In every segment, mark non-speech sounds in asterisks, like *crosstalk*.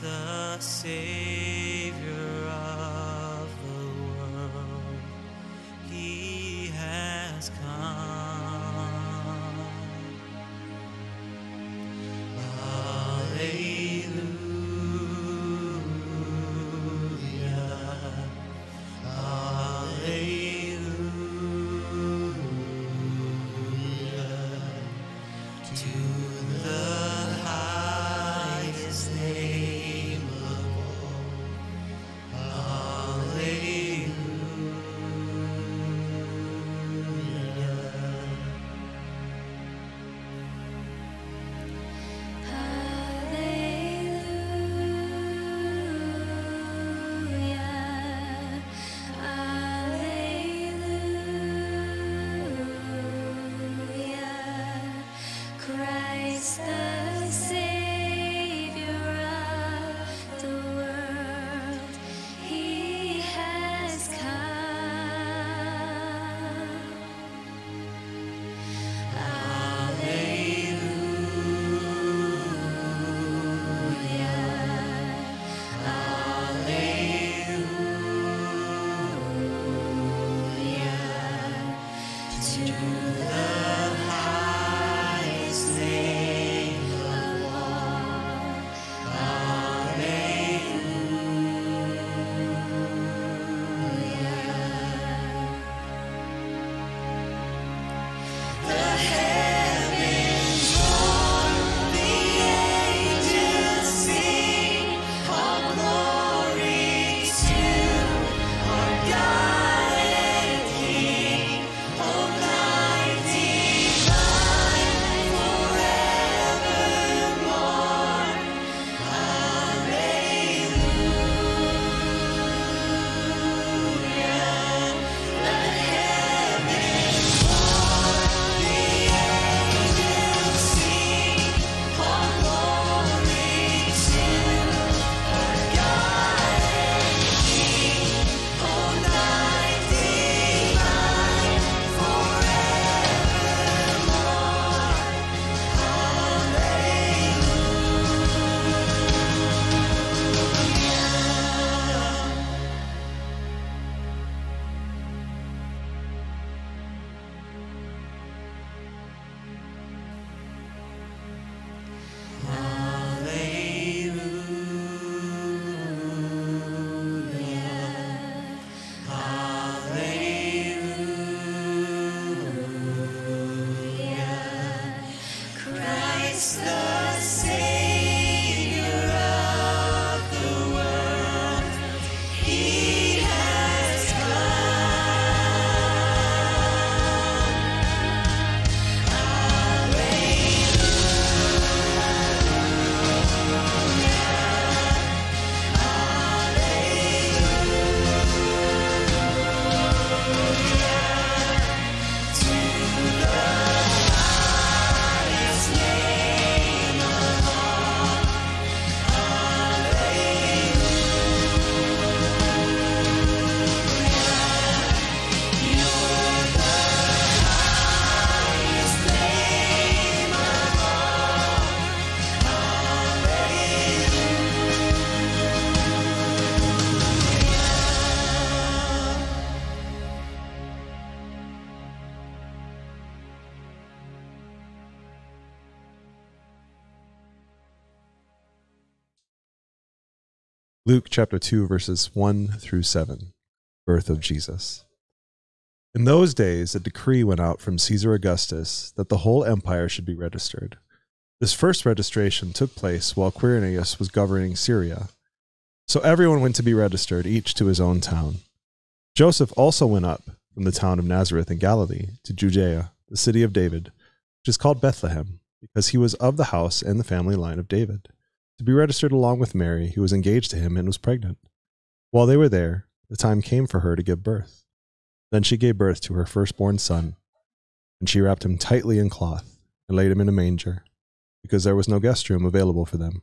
The Savior Luke chapter 2, verses 1 through 7. Birth of Jesus. In those days, a decree went out from Caesar Augustus that the whole empire should be registered. This first registration took place while Quirinius was governing Syria. So everyone went to be registered, each to his own town. Joseph also went up from the town of Nazareth in Galilee to Judea, the city of David, which is called Bethlehem, because he was of the house and the family line of David to be registered along with Mary, who was engaged to him and was pregnant. While they were there, the time came for her to give birth. Then she gave birth to her firstborn son, and she wrapped him tightly in cloth and laid him in a manger, because there was no guest room available for them.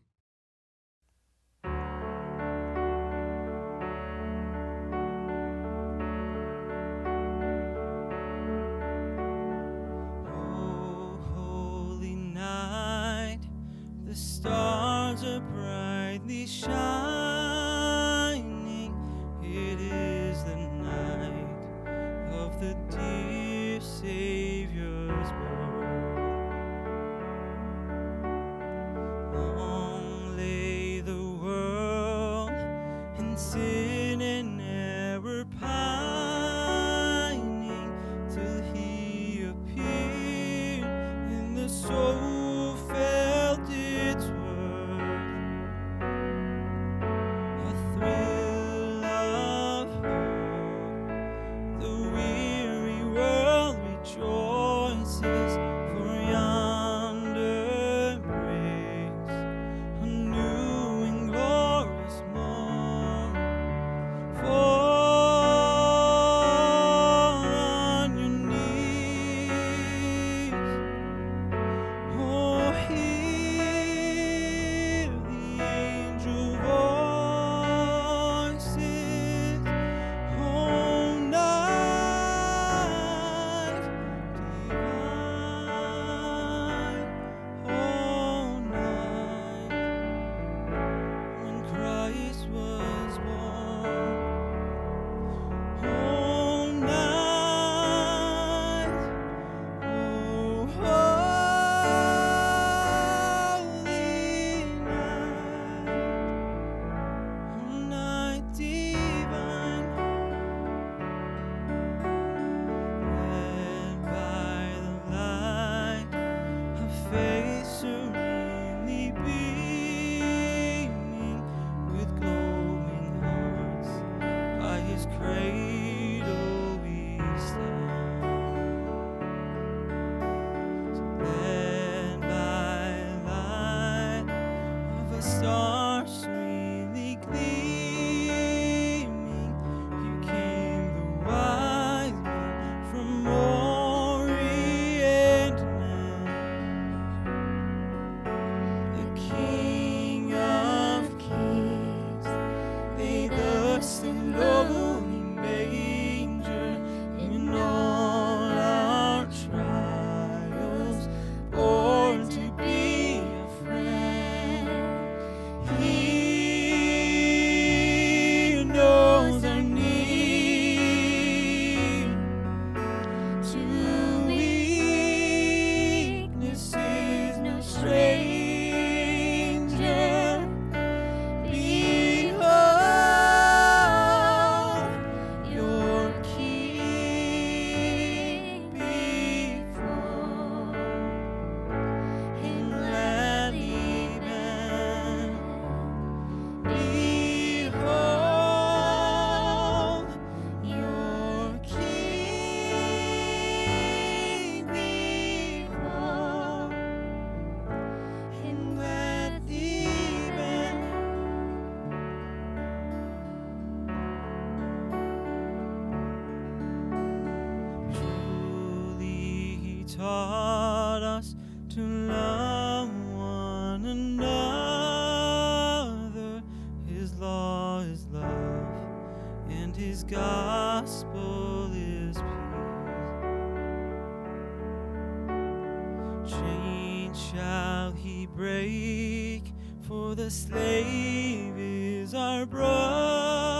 shall he break, for the slave is our brother.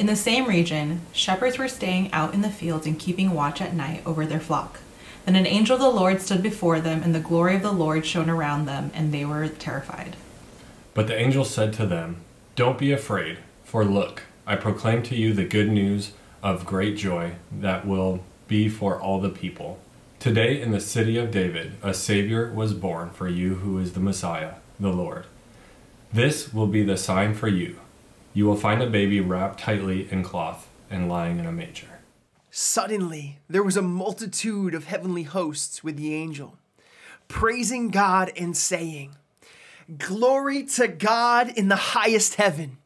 In the same region, shepherds were staying out in the fields and keeping watch at night over their flock. Then an angel of the Lord stood before them, and the glory of the Lord shone around them, and they were terrified. But the angel said to them, Don't be afraid, for look, I proclaim to you the good news of great joy that will be for all the people. Today in the city of David, a Savior was born for you who is the Messiah, the Lord. This will be the sign for you. You will find a baby wrapped tightly in cloth and lying in a manger. Suddenly, there was a multitude of heavenly hosts with the angel, praising God and saying, Glory to God in the highest heaven,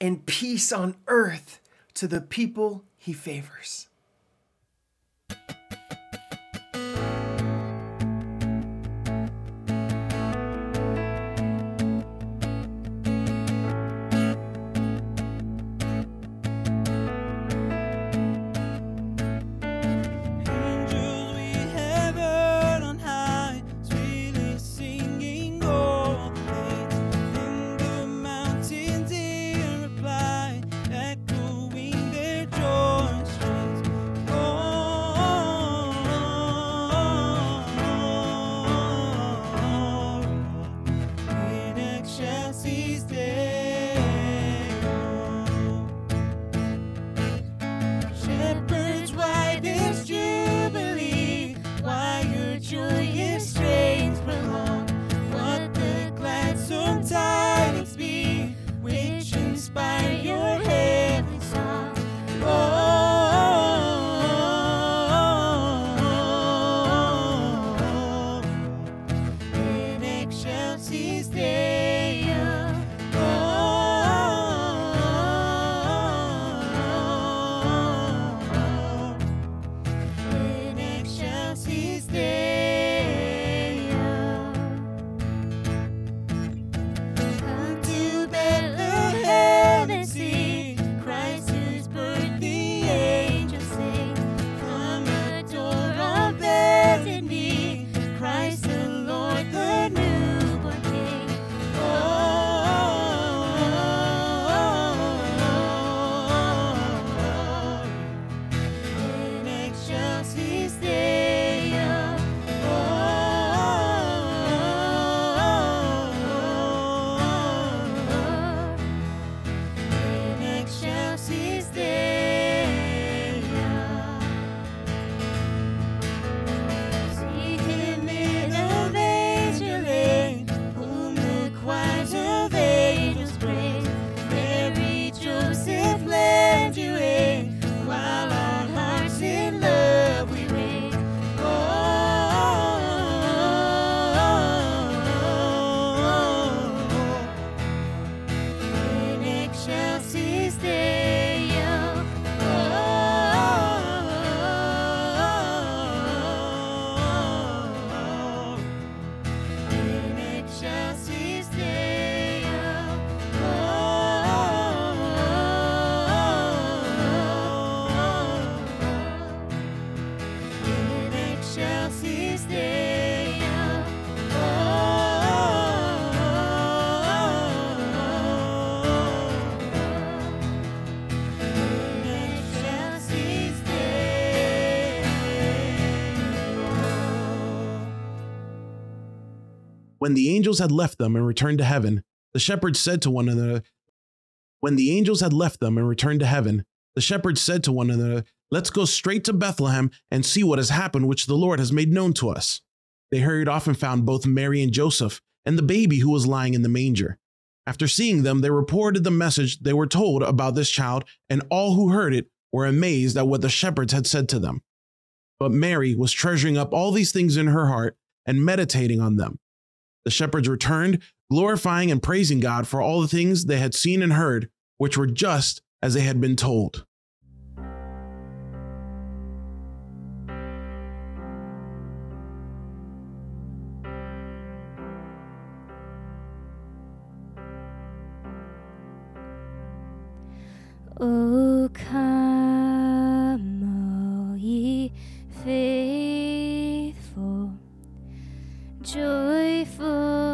and peace on earth to the people he favors. When the angels had left them and returned to heaven, the shepherds said to one another, When the angels had left them and returned to heaven, the shepherds said to one another, Let's go straight to Bethlehem and see what has happened, which the Lord has made known to us. They hurried off and found both Mary and Joseph and the baby who was lying in the manger. After seeing them, they reported the message they were told about this child, and all who heard it were amazed at what the shepherds had said to them. But Mary was treasuring up all these things in her heart and meditating on them. The shepherds returned, glorifying and praising God for all the things they had seen and heard, which were just as they had been told. O come, all ye faithful, joyful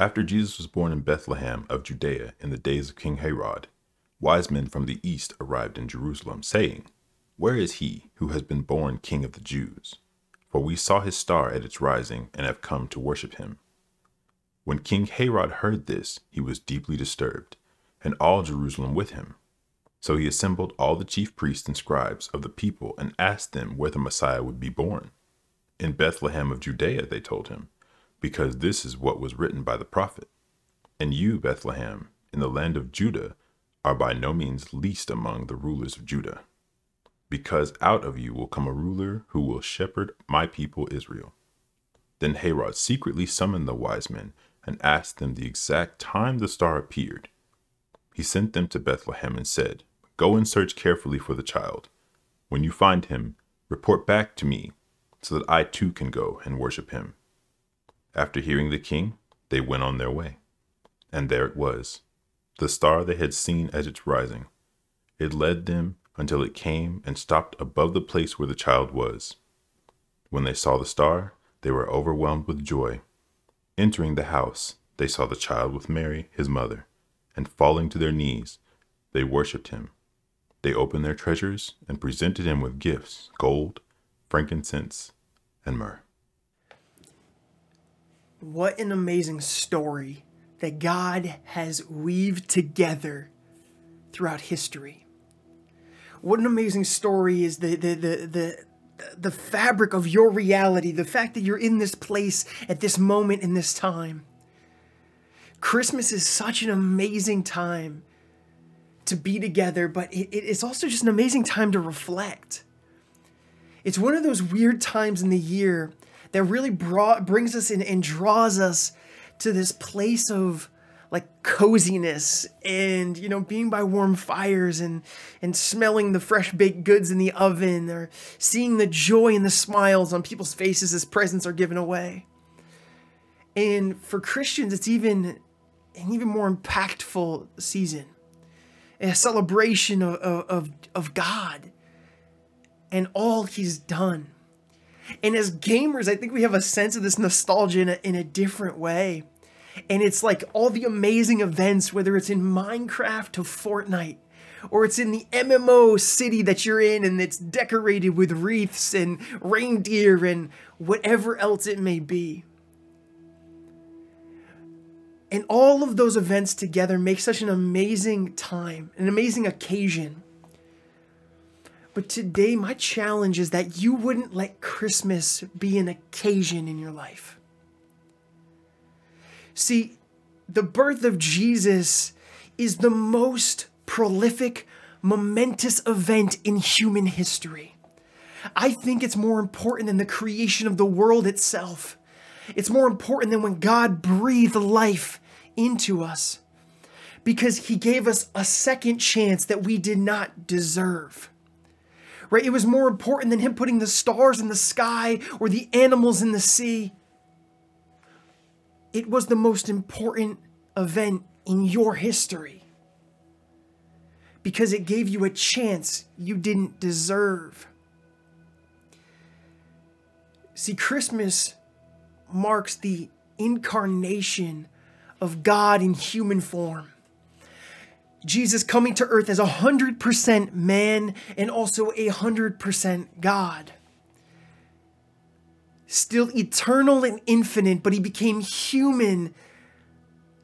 After Jesus was born in Bethlehem of Judea in the days of King Herod, wise men from the east arrived in Jerusalem, saying, Where is he who has been born King of the Jews? For we saw his star at its rising and have come to worship him. When King Herod heard this, he was deeply disturbed, and all Jerusalem with him. So he assembled all the chief priests and scribes of the people and asked them where the Messiah would be born. In Bethlehem of Judea, they told him because this is what was written by the prophet. And you, Bethlehem, in the land of Judah, are by no means least among the rulers of Judah, because out of you will come a ruler who will shepherd my people Israel. Then Herod secretly summoned the wise men and asked them the exact time the star appeared. He sent them to Bethlehem and said, Go and search carefully for the child. When you find him, report back to me, so that I too can go and worship him. After hearing the king, they went on their way. And there it was, the star they had seen at its rising. It led them until it came and stopped above the place where the child was. When they saw the star, they were overwhelmed with joy. Entering the house, they saw the child with Mary, his mother, and falling to their knees, they worshipped him. They opened their treasures and presented him with gifts gold, frankincense, and myrrh. What an amazing story that God has weaved together throughout history. What an amazing story is the the the the the fabric of your reality, the fact that you're in this place at this moment in this time. Christmas is such an amazing time to be together, but it, it's also just an amazing time to reflect. It's one of those weird times in the year that really brought, brings us in and draws us to this place of like coziness and you know being by warm fires and and smelling the fresh baked goods in the oven or seeing the joy and the smiles on people's faces as presents are given away. And for christians it's even an even more impactful season a celebration of, of, of god and all he's done and as gamers, I think we have a sense of this nostalgia in a, in a different way. And it's like all the amazing events, whether it's in Minecraft to Fortnite, or it's in the MMO city that you're in and it's decorated with wreaths and reindeer and whatever else it may be. And all of those events together make such an amazing time, an amazing occasion. But today, my challenge is that you wouldn't let Christmas be an occasion in your life. See, the birth of Jesus is the most prolific, momentous event in human history. I think it's more important than the creation of the world itself. It's more important than when God breathed life into us because he gave us a second chance that we did not deserve right? It was more important than him putting the stars in the sky or the animals in the sea. It was the most important event in your history because it gave you a chance you didn't deserve. See, Christmas marks the incarnation of God in human form. Jesus coming to earth as a 100% man and also a 100% God. Still eternal and infinite, but he became human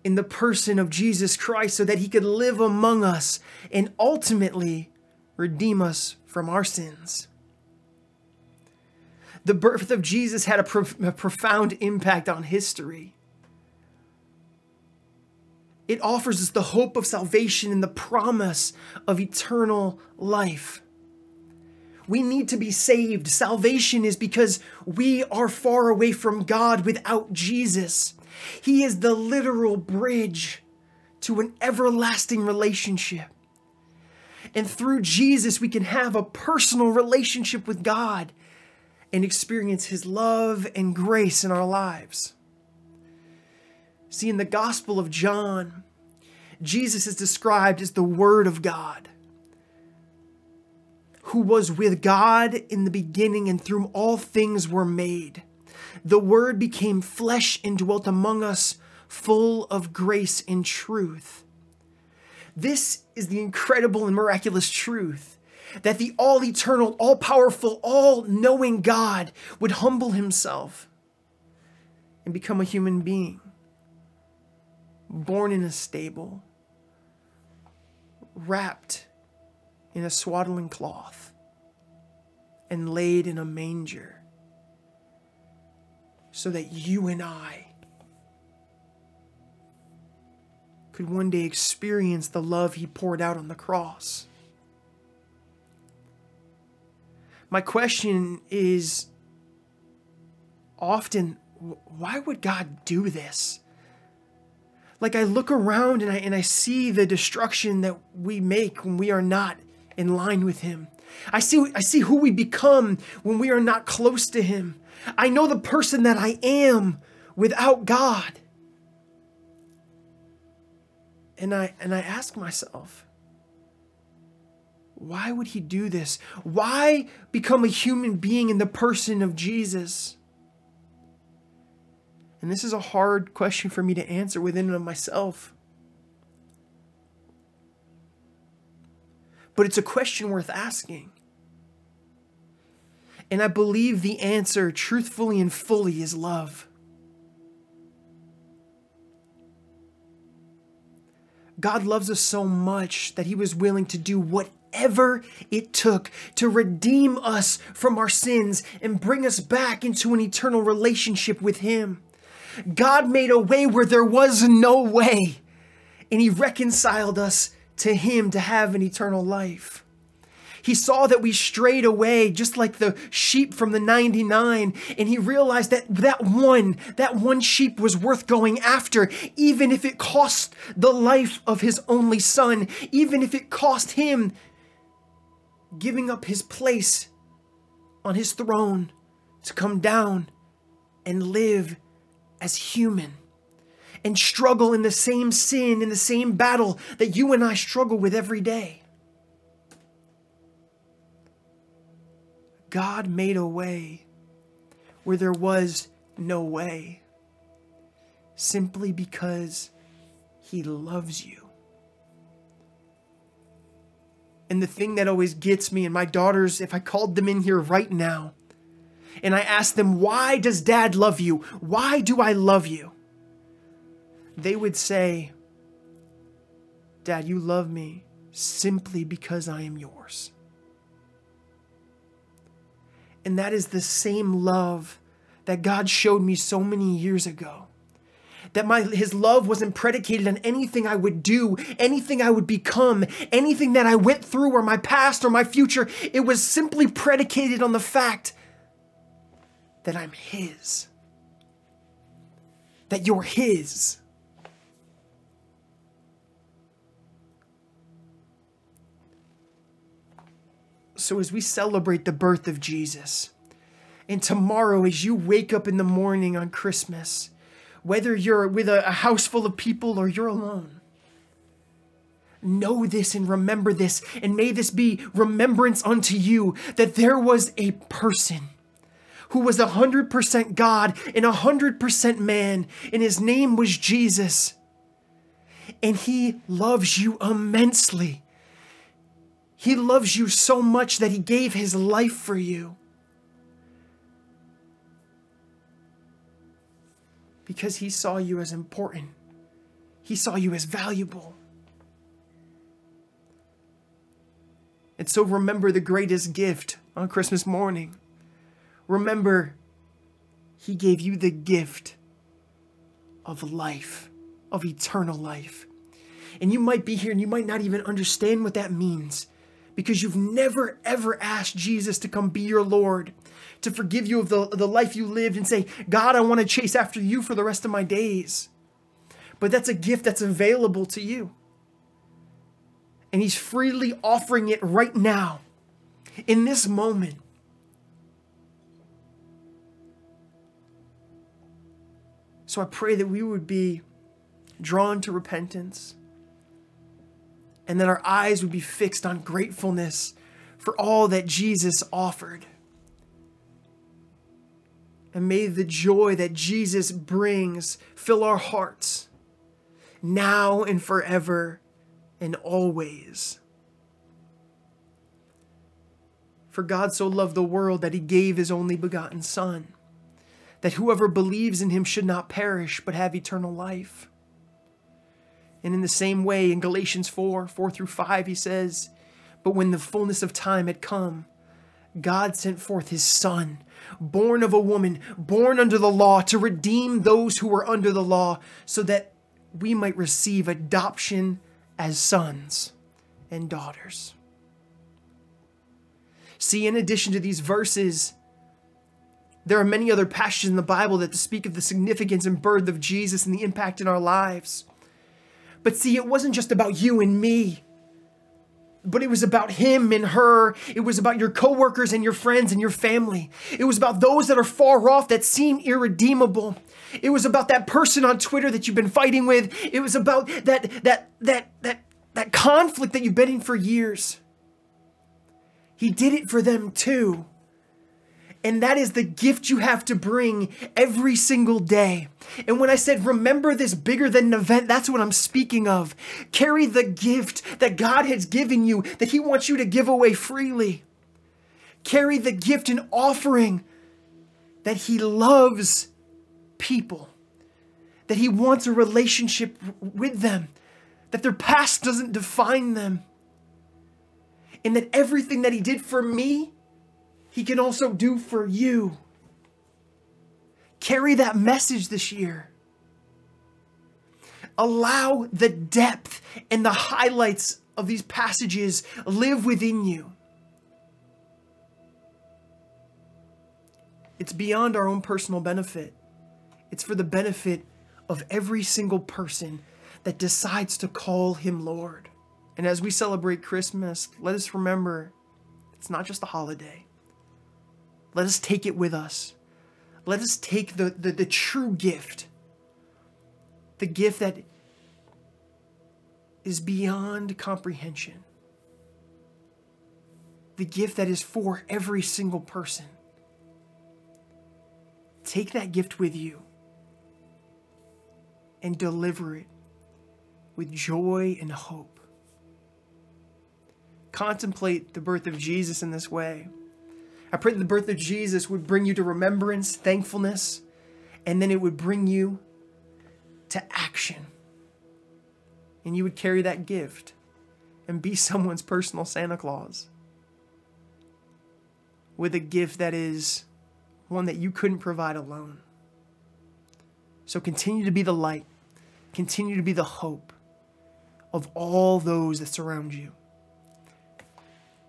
in the person of Jesus Christ so that he could live among us and ultimately redeem us from our sins. The birth of Jesus had a, prof- a profound impact on history. It offers us the hope of salvation and the promise of eternal life. We need to be saved. Salvation is because we are far away from God without Jesus. He is the literal bridge to an everlasting relationship. And through Jesus, we can have a personal relationship with God and experience His love and grace in our lives. See, in the Gospel of John, Jesus is described as the Word of God, who was with God in the beginning and through all things were made. The Word became flesh and dwelt among us, full of grace and truth. This is the incredible and miraculous truth that the all eternal, all powerful, all knowing God would humble himself and become a human being, born in a stable, wrapped in a swaddling cloth, and laid in a manger, so that you and I could one day experience the love he poured out on the cross. My question is often why would God do this? Like I look around and I and I see the destruction that we make when we are not in line with him. I see I see who we become when we are not close to him. I know the person that I am without God. And I and I ask myself, why would he do this? Why become a human being in the person of Jesus? And this is a hard question for me to answer within of myself. But it's a question worth asking. And I believe the answer, truthfully and fully, is love. God loves us so much that he was willing to do whatever it took to redeem us from our sins and bring us back into an eternal relationship with him. God made a way where there was no way, and he reconciled us to him to have an eternal life. He saw that we strayed away just like the sheep from the 99 and he realized that that one, that one sheep was worth going after even if it cost the life of his only son, even if it cost him giving up his place on his throne to come down and live as human and struggle in the same sin, in the same battle that you and I struggle with every day. God made a way where there was no way simply because He loves you. And the thing that always gets me, and my daughters, if I called them in here right now and I asked them, Why does dad love you? Why do I love you? They would say, Dad, you love me simply because I am yours. And that is the same love that God showed me so many years ago. That my his love wasn't predicated on anything I would do, anything I would become, anything that I went through or my past or my future. It was simply predicated on the fact that I'm his. That you're his. So, as we celebrate the birth of Jesus, and tomorrow, as you wake up in the morning on Christmas, whether you're with a, house full of people or you're alone, know this and remember this, and may this be remembrance unto you that there was a person who was 100% God and 100% man, and his name was Jesus. And he loves you immensely. He loves you so much that he gave his life for you. Because he saw you as important, he saw you as valuable. And so remember the greatest gift on Christmas morning. Remember, he gave you the gift of life, of eternal life. And you might be here and you might not even understand what that means because you've never ever asked Jesus to come be your Lord, to forgive you of the, the life you lived and say, God, I want to chase after you for the rest of my days. But that's a gift that's available to you. And He's freely offering it right now, in this moment. So I pray that we would be drawn to repentance and that our eyes would be fixed on gratefulness for all that Jesus offered. And may the joy that Jesus brings fill our hearts now and forever and always. For God so loved the world that he gave his only begotten Son, that whoever believes in him should not perish but have eternal life. And in the same way, in Galatians 4 4 through 5, he says, But when the fullness of time had come, God sent forth his Son, born of a woman, born under the law, to redeem those who were under the law, so that we might receive adoption as sons and daughters. See, in addition to these verses, there are many other passages in the Bible that speak of the significance and birth of Jesus and the impact in our lives. But see, it wasn't just about you and me, but it was about him and her. It was about your coworkers and your friends and your family. It was about those that are far off that seem irredeemable. It was about that person on Twitter that you've been fighting with. It was about that that that that that conflict that you've been in for years. He did it for them too. And that is the gift you have to bring every single day. And when I said, remember this bigger than an event, that's what I'm speaking of. Carry the gift that God has given you, that He wants you to give away freely. Carry the gift and offering that He loves people, that He wants a relationship with them, that their past doesn't define them, and that everything that He did for me he can also do for you. Carry that message this year. Allow the depth and the highlights of these passages live within you. It's beyond our own personal benefit. It's for the benefit of every single person that decides to call him Lord. And as we celebrate Christmas, let us remember it's not just a holiday. Let us take it with us. Let us take the, the, the true gift, the gift that is beyond comprehension, the gift that is for every single person. Take that gift with you and deliver it with joy and hope. Contemplate the birth of Jesus in this way. I pray that the birth of Jesus would bring you to remembrance, thankfulness, and then it would bring you to action. And you would carry that gift and be *laughs* someone's personal Santa Claus with a gift that is one that you couldn't provide alone. So continue to be the light, continue to be the hope of all those that surround you.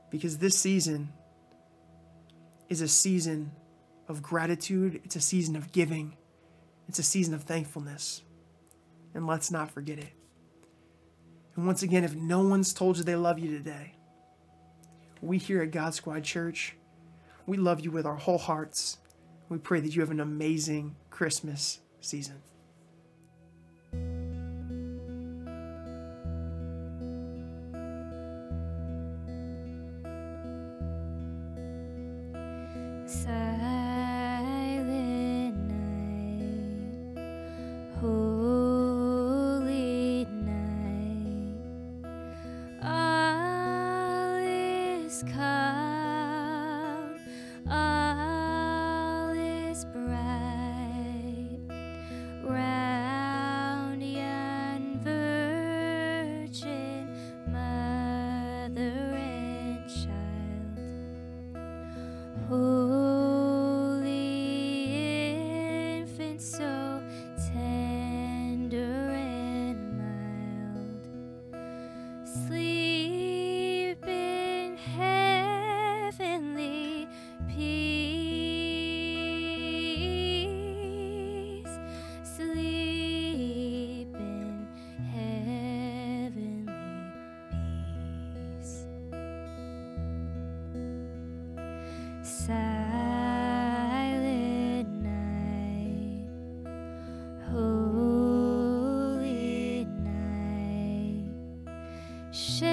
Because this season, is a season of gratitude, it's a season of giving, it's a season of thankfulness. And let's not forget it. And once again, if no one's told you they love you today, we here at God Squad Church, we love you with our whole hearts. We pray that you have an amazing Christmas season. Sh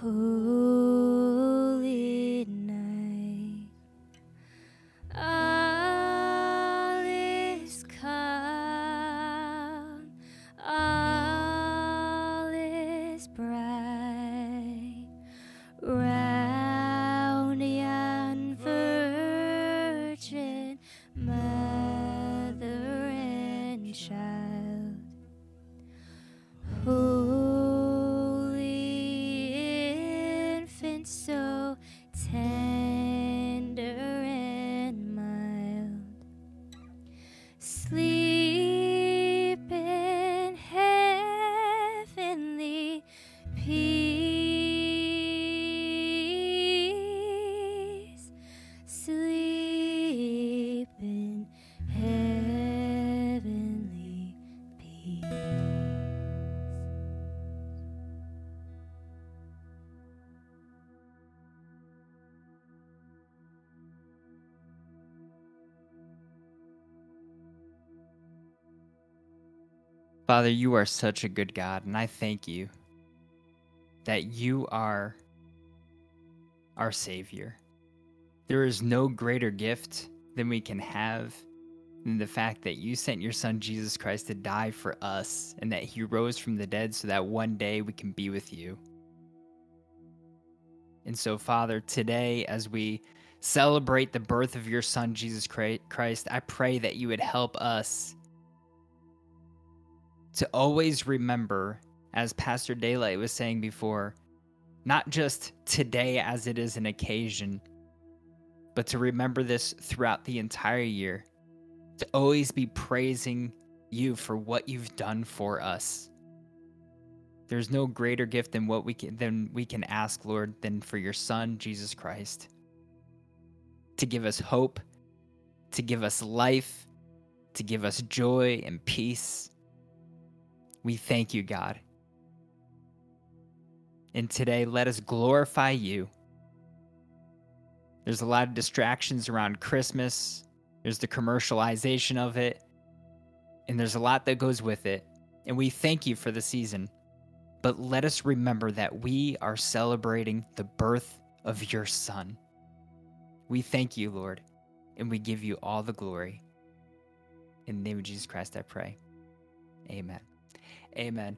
holy Father, you are such a good God, and I thank you that you are our Savior. There is no greater gift than we can have than the fact that you sent your Son Jesus Christ to die for us and that he rose from the dead so that one day we can be with you. And so, Father, today as we celebrate the birth of your Son Jesus Christ, I pray that you would help us to always remember, as Pastor Daylight was saying before, not just today as it is an occasion, but to remember this throughout the entire year, to always be praising you for what you've done for us. There's no greater gift than what we can than we can ask, Lord, than for your Son, Jesus Christ, to give us hope, to give us life, to give us joy and peace. We thank you, God. And today, let us glorify you. There's a lot of distractions around Christmas, there's the commercialization of it, and there's a lot that goes with it. And we thank you for the season. But let us remember that we are celebrating the birth of your Son. We thank you, Lord, and we give you all the glory. In the name of Jesus Christ, I pray. Amen. Amen.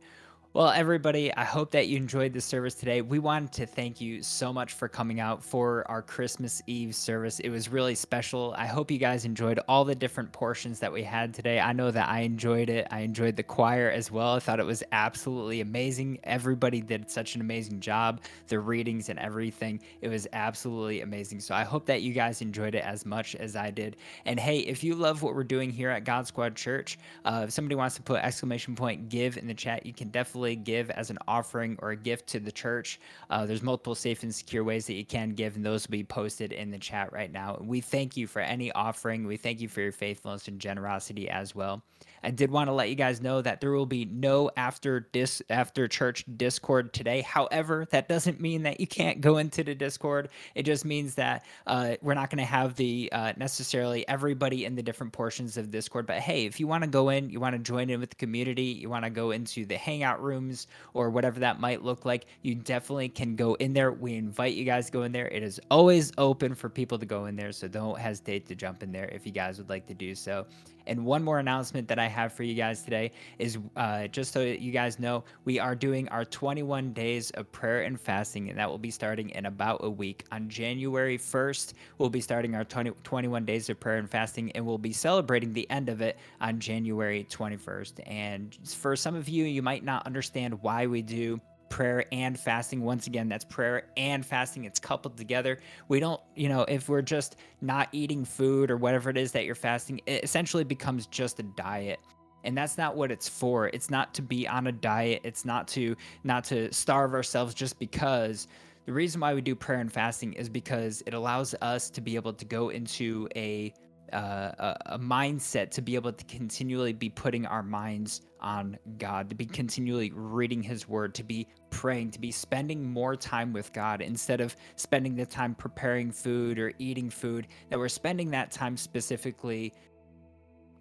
Well, everybody, I hope that you enjoyed the service today. We wanted to thank you so much for coming out for our Christmas Eve service. It was really special. I hope you guys enjoyed all the different portions that we had today. I know that I enjoyed it. I enjoyed the choir as well. I thought it was absolutely amazing. Everybody did such an amazing job. The readings and everything. It was absolutely amazing. So I hope that you guys enjoyed it as much as I did. And hey, if you love what we're doing here at God Squad Church, uh, if somebody wants to put exclamation point give in the chat, you can definitely give as an offering or a gift to the church. Uh, there's multiple safe and secure ways that you can give, and those will be posted in the chat right now. We thank you for any offering. We thank you for your faithfulness and generosity as well. I did want to let you guys know that there will be no after dis after church Discord today. However, that doesn't mean that you can't go into the Discord. It just means that uh, we're not going to have the uh, necessarily everybody in the different portions of Discord. But hey, if you want to go in, you want to join in with the community, you want to go into the hangout rooms or whatever that might look like, you definitely can go in there. We invite you guys to go in there. It is always open for people to go in there, so don't hesitate to jump in there if you guys would like to do so. And one more announcement that I have for you guys today is uh, just so that you guys know, we are doing our 21 days of prayer and fasting, and that will be starting in about a week. On January 1st, we'll be starting our 20, 21 days of prayer and fasting, and we'll be celebrating the end of it on January 21st. And for some of you, you might not understand why we do prayer and fasting. Once again, that's prayer and fasting. It's coupled together. We don't, you know, if we're just not eating food or whatever it is that you're fasting, it essentially becomes just a diet. And that's not what it's for. It's not to be on a diet. It's not to not to starve ourselves just because the reason why we do prayer and fasting is because it allows us to be able to go into a uh, a, a mindset to be able to continually be putting our minds on God, to be continually reading His Word, to be praying, to be spending more time with God instead of spending the time preparing food or eating food, that we're spending that time specifically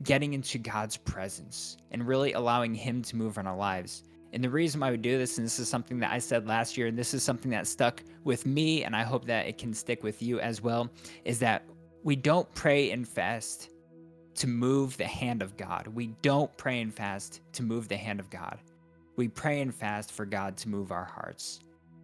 getting into God's presence and really allowing Him to move in our lives. And the reason why we do this, and this is something that I said last year, and this is something that stuck with me, and I hope that it can stick with you as well, is that we don't pray and fast to move the hand of God. We don't pray and fast to move the hand of God. We pray and fast for God to move our hearts.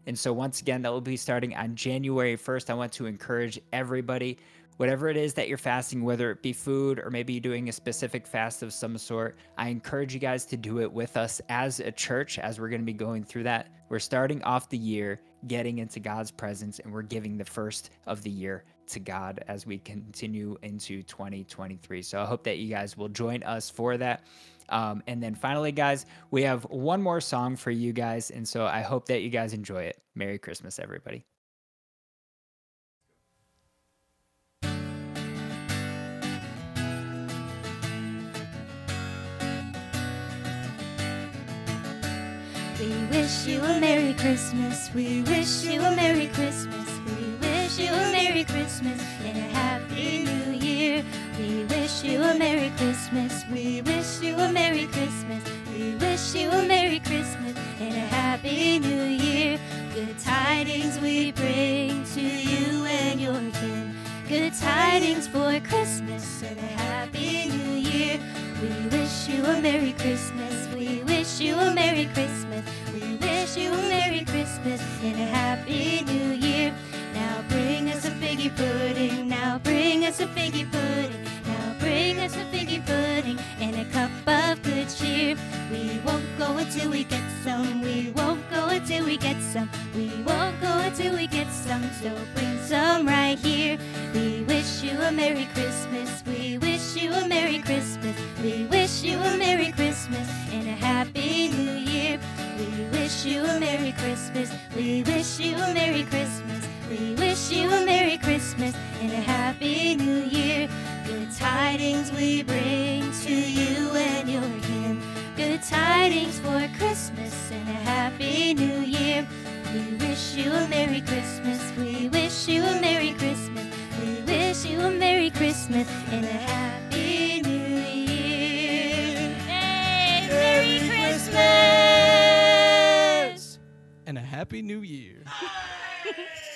And so, once again, that will be starting on January 1st. I want to encourage everybody, whatever it is that you're fasting, whether it be food or maybe you're doing a specific fast of some sort, I encourage you guys to do it with us as a church as we're going to be going through that. We're starting off the year getting into God's presence and we're giving the first of the year to God as we continue into 2023. So I hope that you guys will join us for that. Um, and then finally, guys, we have one more song for you guys. And so I hope that you guys enjoy it. Merry Christmas, everybody. We wish you a Merry Christmas. We wish you a Merry Christmas. Merry Christmas and a Happy New Year. We wish you a Merry Christmas. We wish you a Merry Christmas. We wish you a Merry Christmas and a Happy New Year. Good tidings we bring to you and your kin. Good tidings for Christmas and a Happy New Year. We wish you a Merry Christmas. We wish you a Merry Christmas. We wish you a Merry Christmas and a Happy New Year. Figgy pudding. Now bring us a figgy pudding. Now bring us a figgy pudding and a cup of good cheer. We won't go until we get some. We won't go until we get some. We won't go until we get some. So bring some right here. We wish you a Merry Christmas. We wish you a Merry Christmas. We wish you a Merry Christmas and a Happy New Year. We wish you a Merry Christmas. We wish you a Merry Christmas. We wish you a Merry Christmas and a Happy New Year. Good tidings we bring to you and your kin. Good tidings for Christmas and a Happy New Year. We wish you a Merry Christmas. We wish you a Merry Christmas. We wish you a Merry Christmas and a Happy New Year. Hey, Merry Christmas! and a happy new year. *laughs*